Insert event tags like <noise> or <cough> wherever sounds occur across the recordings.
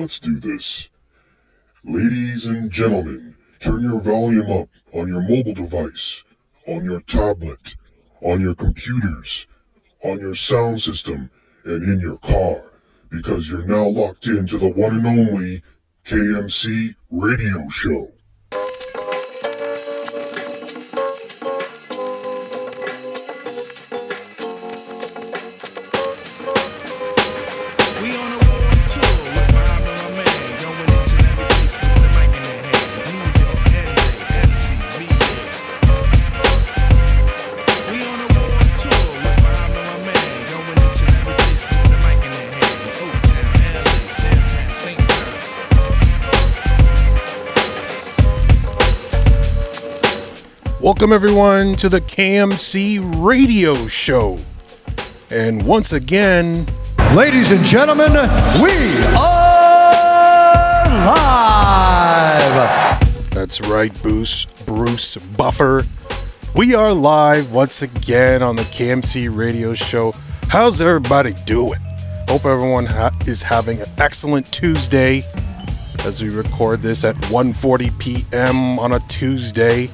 Let's do this. Ladies and gentlemen, turn your volume up on your mobile device, on your tablet, on your computers, on your sound system, and in your car, because you're now locked into the one and only KMC Radio Show. Welcome, everyone, to the KMC Radio Show. And once again, Ladies and gentlemen, we are live. that's right, Bruce, Bruce Buffer. We are live once again on the KMC Radio Show. How's everybody doing? Hope everyone ha- is having an excellent Tuesday as we record this at 1:40 p.m. on a Tuesday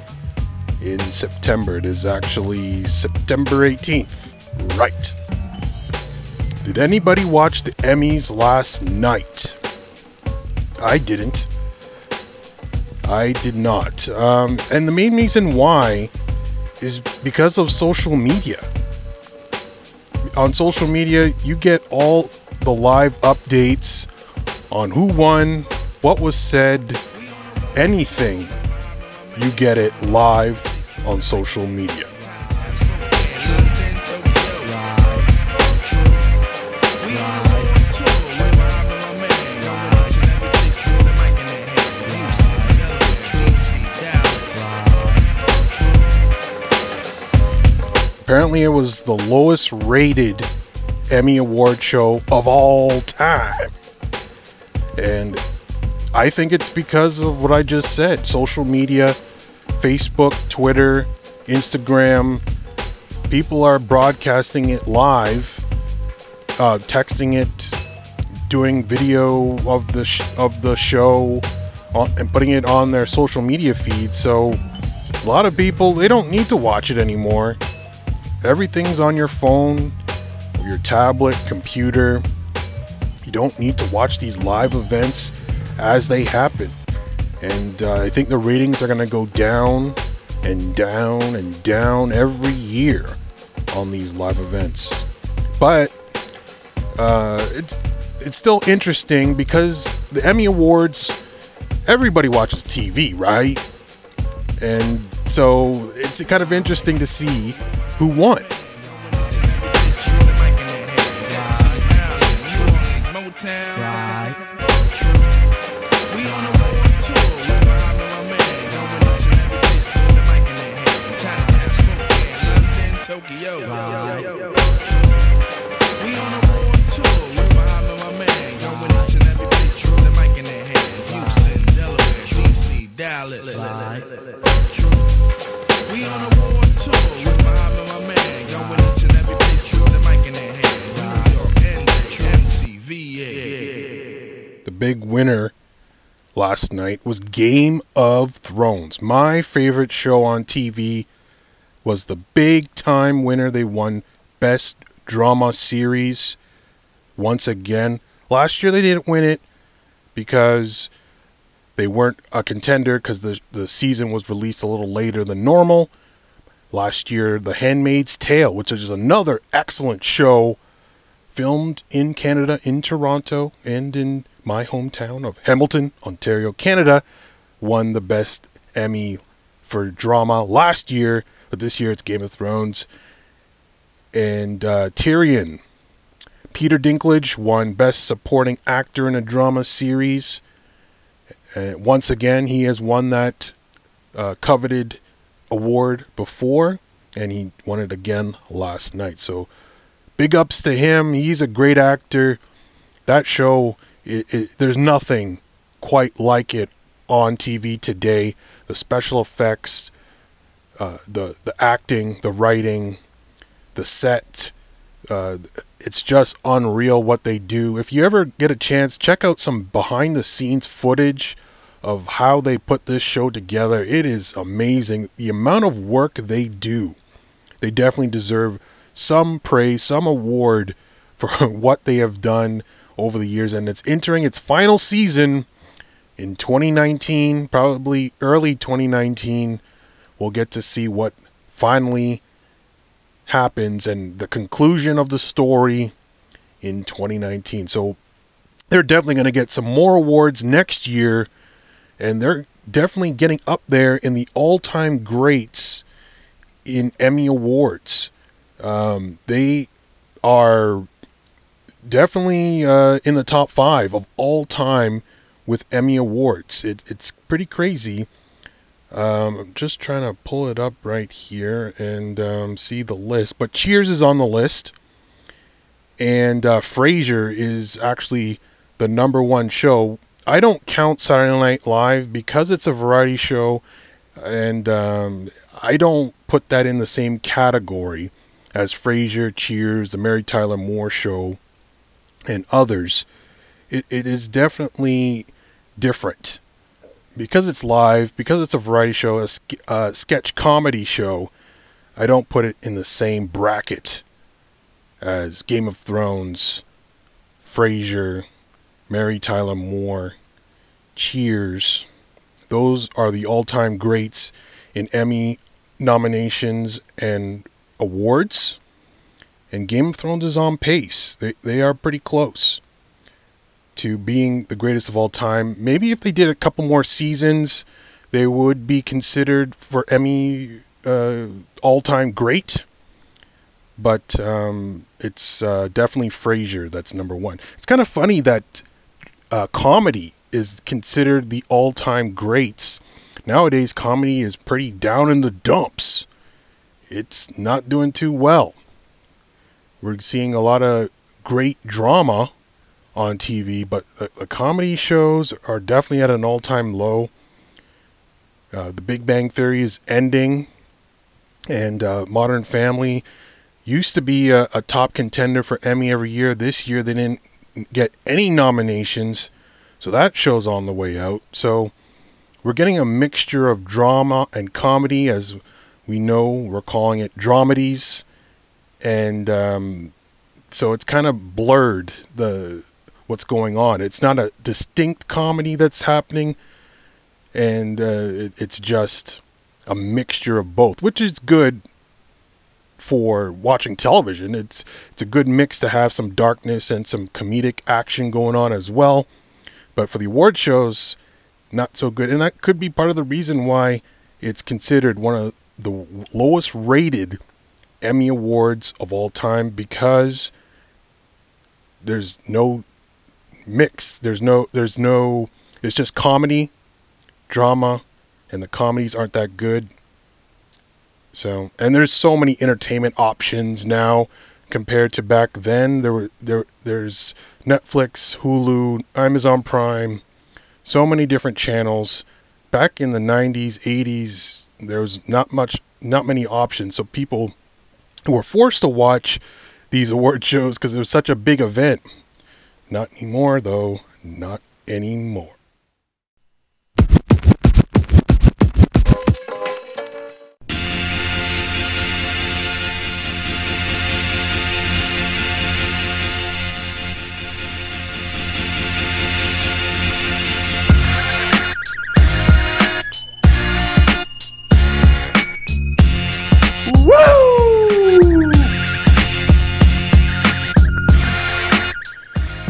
in September. It is actually September 18th. Right. Did anybody watch the Emmys last night? I didn't. I did not. Um, and the main reason why is because of social media. On social media, you get all the live updates on who won, what was said, anything. You get it live on social media. Apparently, it was the lowest rated Emmy Award show of all time. And I think it's because of what I just said social media, Facebook, Twitter, Instagram. People are broadcasting it live, uh, texting it, doing video of the sh- of the show, on, and putting it on their social media feed. So a lot of people they don't need to watch it anymore. Everything's on your phone, your tablet, computer. You don't need to watch these live events as they happen. And uh, I think the ratings are going to go down and down and down every year on these live events. But uh, it's it's still interesting because the Emmy Awards, everybody watches TV, right? And so it's kind of interesting to see who won. Big winner last night was Game of Thrones. My favorite show on TV was the big time winner. They won Best Drama Series once again. Last year they didn't win it because they weren't a contender because the, the season was released a little later than normal. Last year, The Handmaid's Tale, which is another excellent show, filmed in Canada, in Toronto, and in my hometown of Hamilton, Ontario, Canada, won the best Emmy for drama last year, but this year it's Game of Thrones. And uh, Tyrion, Peter Dinklage won Best Supporting Actor in a Drama Series. And once again, he has won that uh, coveted award before, and he won it again last night. So big ups to him. He's a great actor. That show, it, it, there's nothing quite like it on TV today. The special effects, uh, the the acting, the writing, the set, Uh, it's just unreal what they do. If you ever get a chance, check out some behind the scenes footage of how they put this show together. It is amazing. The amount of work they do. They definitely deserve some praise, some award for <laughs> what they have done over the years. And it's entering its final season in 2019, probably early 2019. We'll get to see what finally happens and the conclusion of the story in 2019. So they're definitely going to get some more awards next year, and they're definitely getting up there in the all time greats in Emmy Awards. Um, they are definitely uh, in the top five of all time with Emmy Awards. It, it's pretty crazy. Um, I'm just trying to pull it up right here and um, see the list. But Cheers is on the list, and uh, Frasier is actually the number one show. I don't count Saturday Night Live because it's a variety show, and um, I don't put that in the same category as Frasier, Cheers, The Mary Tyler Moore Show, and others. It, it is definitely different because it's live, because it's a variety show, a, sk- a sketch comedy show. I don't put it in the same bracket as Game of Thrones, Frasier, Mary Tyler Moore, Cheers. Those are the all-time greats in Emmy nominations and awards. And Game of Thrones is on pace. They they are pretty close to being the greatest of all time. Maybe if they did a couple more seasons, they would be considered for Emmy uh, all-time great. But um, it's uh, definitely Frasier that's number one. It's kind of funny that uh, comedy is considered the all-time greats. Nowadays, comedy is pretty down in the dumps. It's not doing too well. We're seeing a lot of great drama on TV, but the, the comedy shows are definitely at an all time low. Uh, the Big Bang Theory is ending, and uh, Modern Family used to be a, a top contender for Emmy every year. This year they didn't get any nominations, so that show's on the way out. So we're getting a mixture of drama and comedy, as we know we're calling it dramedies, and um, so it's kind of blurred the what's going on. It's not a distinct comedy that's happening, and uh, it, it's just a mixture of both, which is good for watching television. It's it's a good mix to have some darkness and some comedic action going on as well. But for the award shows, not so good, and that could be part of the reason why it's considered one of the lowest rated Emmy awards of all time because there's no mix. There's no there's no it's just comedy, drama, and the comedies aren't that good. So, and there's so many entertainment options now compared to back then. There were there there's Netflix, Hulu, Amazon Prime, so many different channels. Back in the 90s, 80s, there was not much not many options. So people were forced to watch these award shows because it was such a big event. Not anymore, though. Not anymore.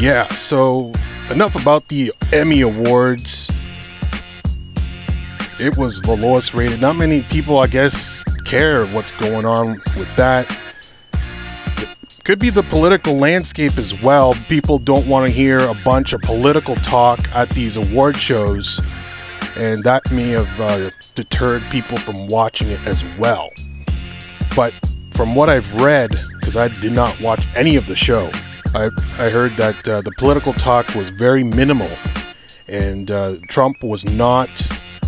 Yeah, so enough about the Emmy Awards. It was the lowest rated. Not many people, I guess, care what's going on with that. Could be the political landscape as well. People don't want to hear a bunch of political talk at these award shows, and that may have uh, deterred people from watching it as well. But from what I've read, because I did not watch any of the show, I, I heard that uh, the political talk was very minimal, and uh, Trump was not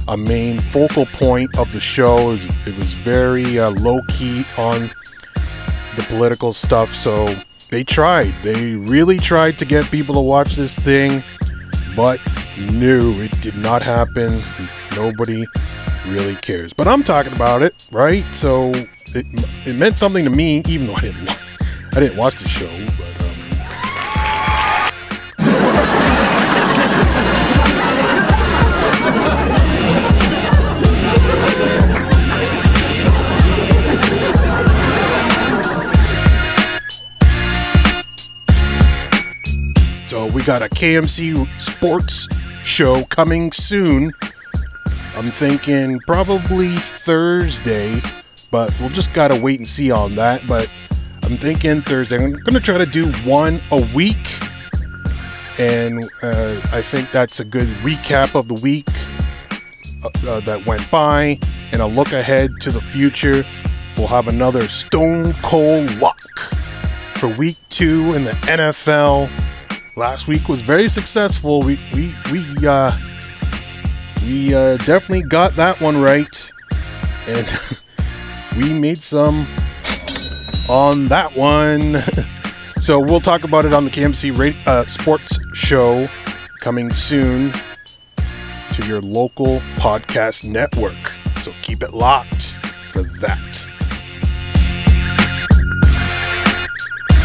a main focal point of the show. It was, it was very uh, low key on the political stuff. So they tried. They really tried to get people to watch this thing, but no, it did not happen. Nobody really cares. But I'm talking about it, right? So it, it meant something to me, even though I didn't <laughs> I didn't watch the show. But got a KMC sports show coming soon. I'm thinking probably Thursday, but we'll just gotta wait and see on that. But I'm thinking Thursday. I'm gonna try to do one a week, and uh, I think that's a good recap of the week uh, uh, that went by, and a look ahead to the future. We'll have another Stone Cold Lock for week two in the NFL last week was very successful. We we we uh we uh, definitely got that one right, and <laughs> we made some on that one. <laughs> so we'll talk about it on the KMC ra- uh, Sports Show coming soon to your local podcast network. So keep it locked for that.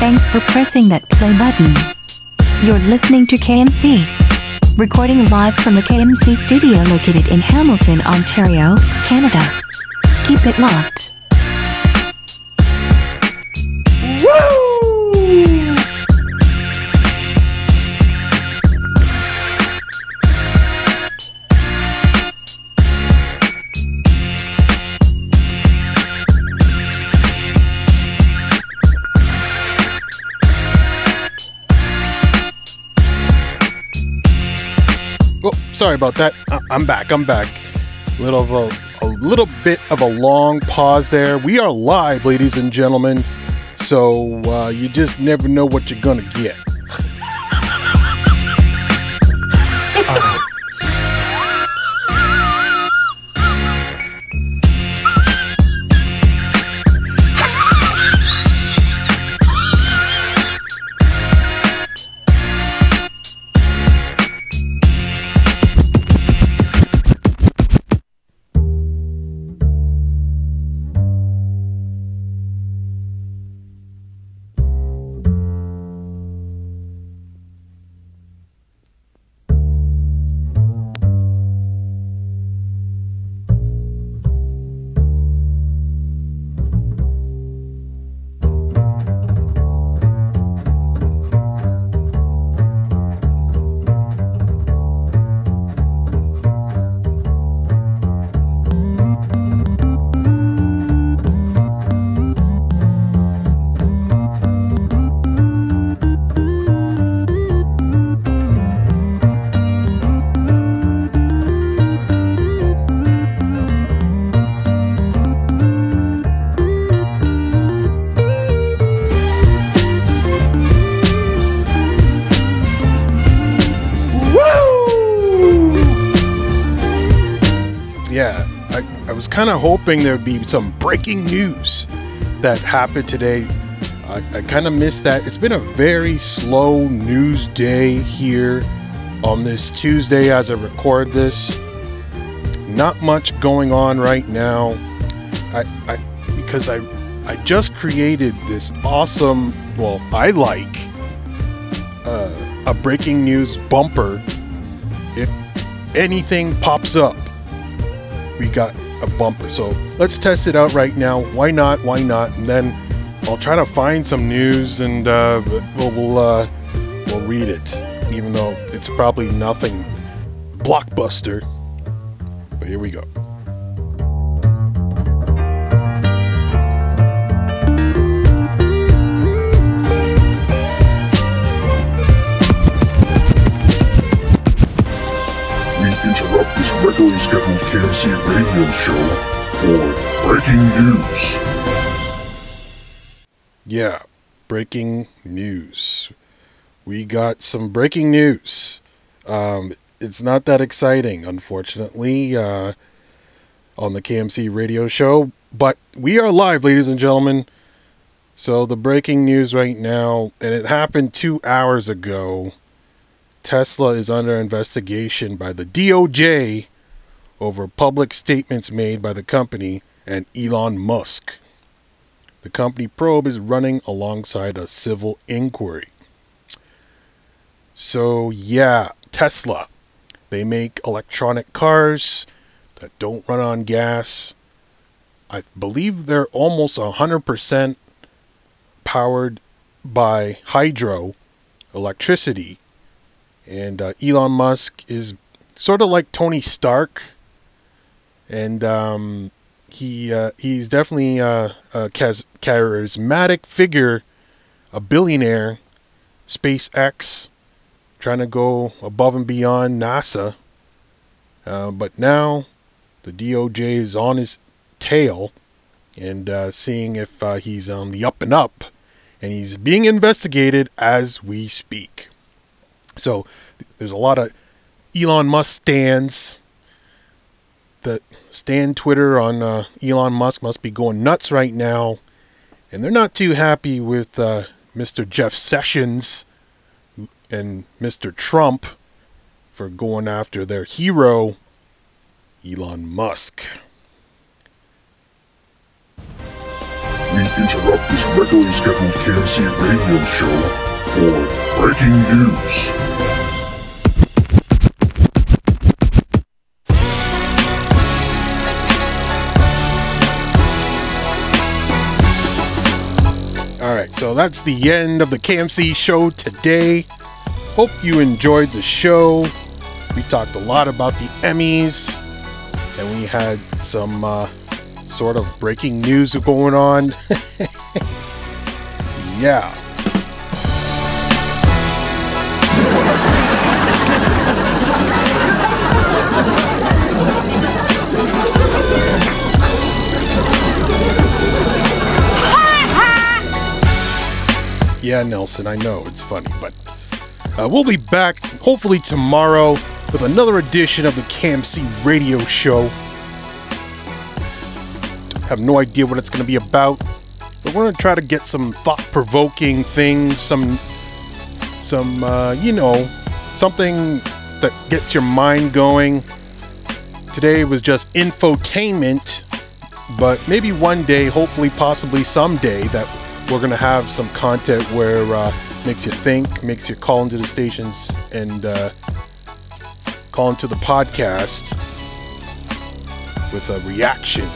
Thanks for pressing that play button. You're listening to KMC. Recording live from the KMC studio located in Hamilton, Ontario, Canada. Keep it locked. Sorry about that. I- I'm back. I'm back. Little of a, a little bit of a long pause there. We are live, ladies and gentlemen. So uh, you just never know what you're gonna get. Kind of hoping there'd be some breaking news that happened today. I, I kind of missed that. It's been a very slow news day here on this Tuesday as I record this. Not much going on right now. I, I because I I just created this awesome, well, I like uh, a breaking news bumper. If anything pops up, we got a bumper. So let's test it out right now. Why not? Why not? And then I'll try to find some news and uh, we'll we'll, uh, we'll read it, even though it's probably nothing blockbuster. But here we go. Interrupt this regularly scheduled KMC radio show for breaking news. Yeah, breaking news. We got some breaking news. Um, it's not that exciting, unfortunately, uh, on the KMC radio show, but we are live, ladies and gentlemen. So, the breaking news right now, and it happened two hours ago Tesla is under investigation by the DOJ over public statements made by the company and Elon Musk. The company probe is running alongside a civil inquiry. So, yeah, Tesla. They make electronic cars that don't run on gas. I believe they're almost 100% powered by hydro electricity. And uh, Elon Musk is sort of like Tony Stark. And um, he uh, he's definitely uh, a charismatic figure, a billionaire, SpaceX, trying to go above and beyond NASA. Uh, but now the DOJ is on his tail and uh, seeing if uh, he's on the up and up, and he's being investigated as we speak. So there's a lot of Elon Musk stands that stand Twitter on uh, Elon Musk must be going nuts right now, and they're not too happy with uh, Mr. Jeff Sessions and Mr. Trump for going after their hero, Elon Musk. We interrupt this regularly scheduled KMC radio show for breaking news. All right, so that's the end of the KMC show today. Hope you enjoyed the show. We talked a lot about the Emmys, and we had some uh, sort of breaking news going on. <laughs> yeah. Yeah, Nelson, I know it's funny, but uh, we'll be back hopefully tomorrow with another edition of the KMC radio show. Have no idea what it's going to be about, but we're going to try to get some thought-provoking things, some, some, uh, you know, something that gets your mind going. Today was just infotainment, but maybe one day, hopefully, possibly someday, that we're going to have some content where uh, makes you think, makes you call into the stations and uh, call into the podcast with a reaction.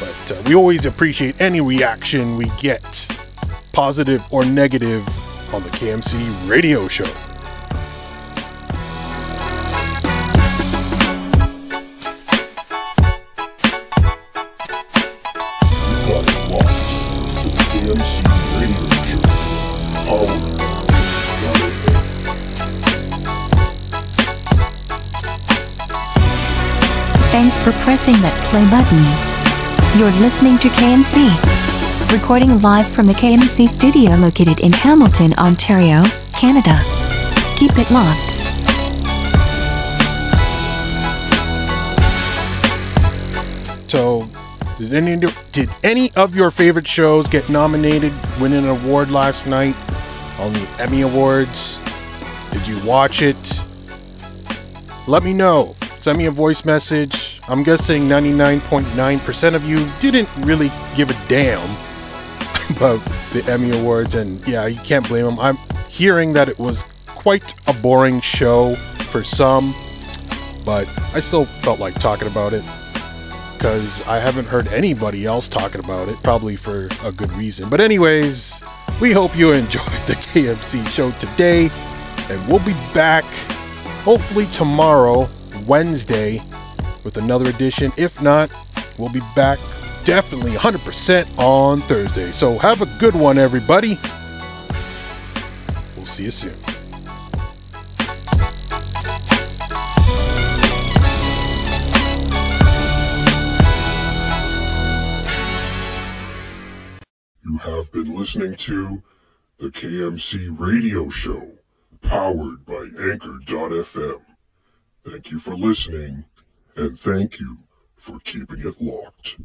But uh, we always appreciate any reaction we get, positive or negative, on the KMC radio show. Pressing that play button. You're listening to KMC. Recording live from the KMC studio located in Hamilton, Ontario, Canada. Keep it locked. So, did any did any of your favorite shows get nominated, win an award last night on the Emmy Awards? Did you watch it? Let me know. Send me a voice message. I'm guessing 99.9% of you didn't really give a damn <laughs> about the Emmy Awards, and yeah, you can't blame them. I'm hearing that it was quite a boring show for some, but I still felt like talking about it because I haven't heard anybody else talking about it, probably for a good reason. But, anyways, we hope you <laughs> enjoyed the KMC show today, and we'll be back hopefully tomorrow, Wednesday, with another edition. If not, we'll be back definitely 100% on Thursday. So, have a good one, everybody. We'll see you soon. You have been listening to the KMC Radio Show, powered by Anchor.fm. Thank you for listening, and thank you for keeping it locked.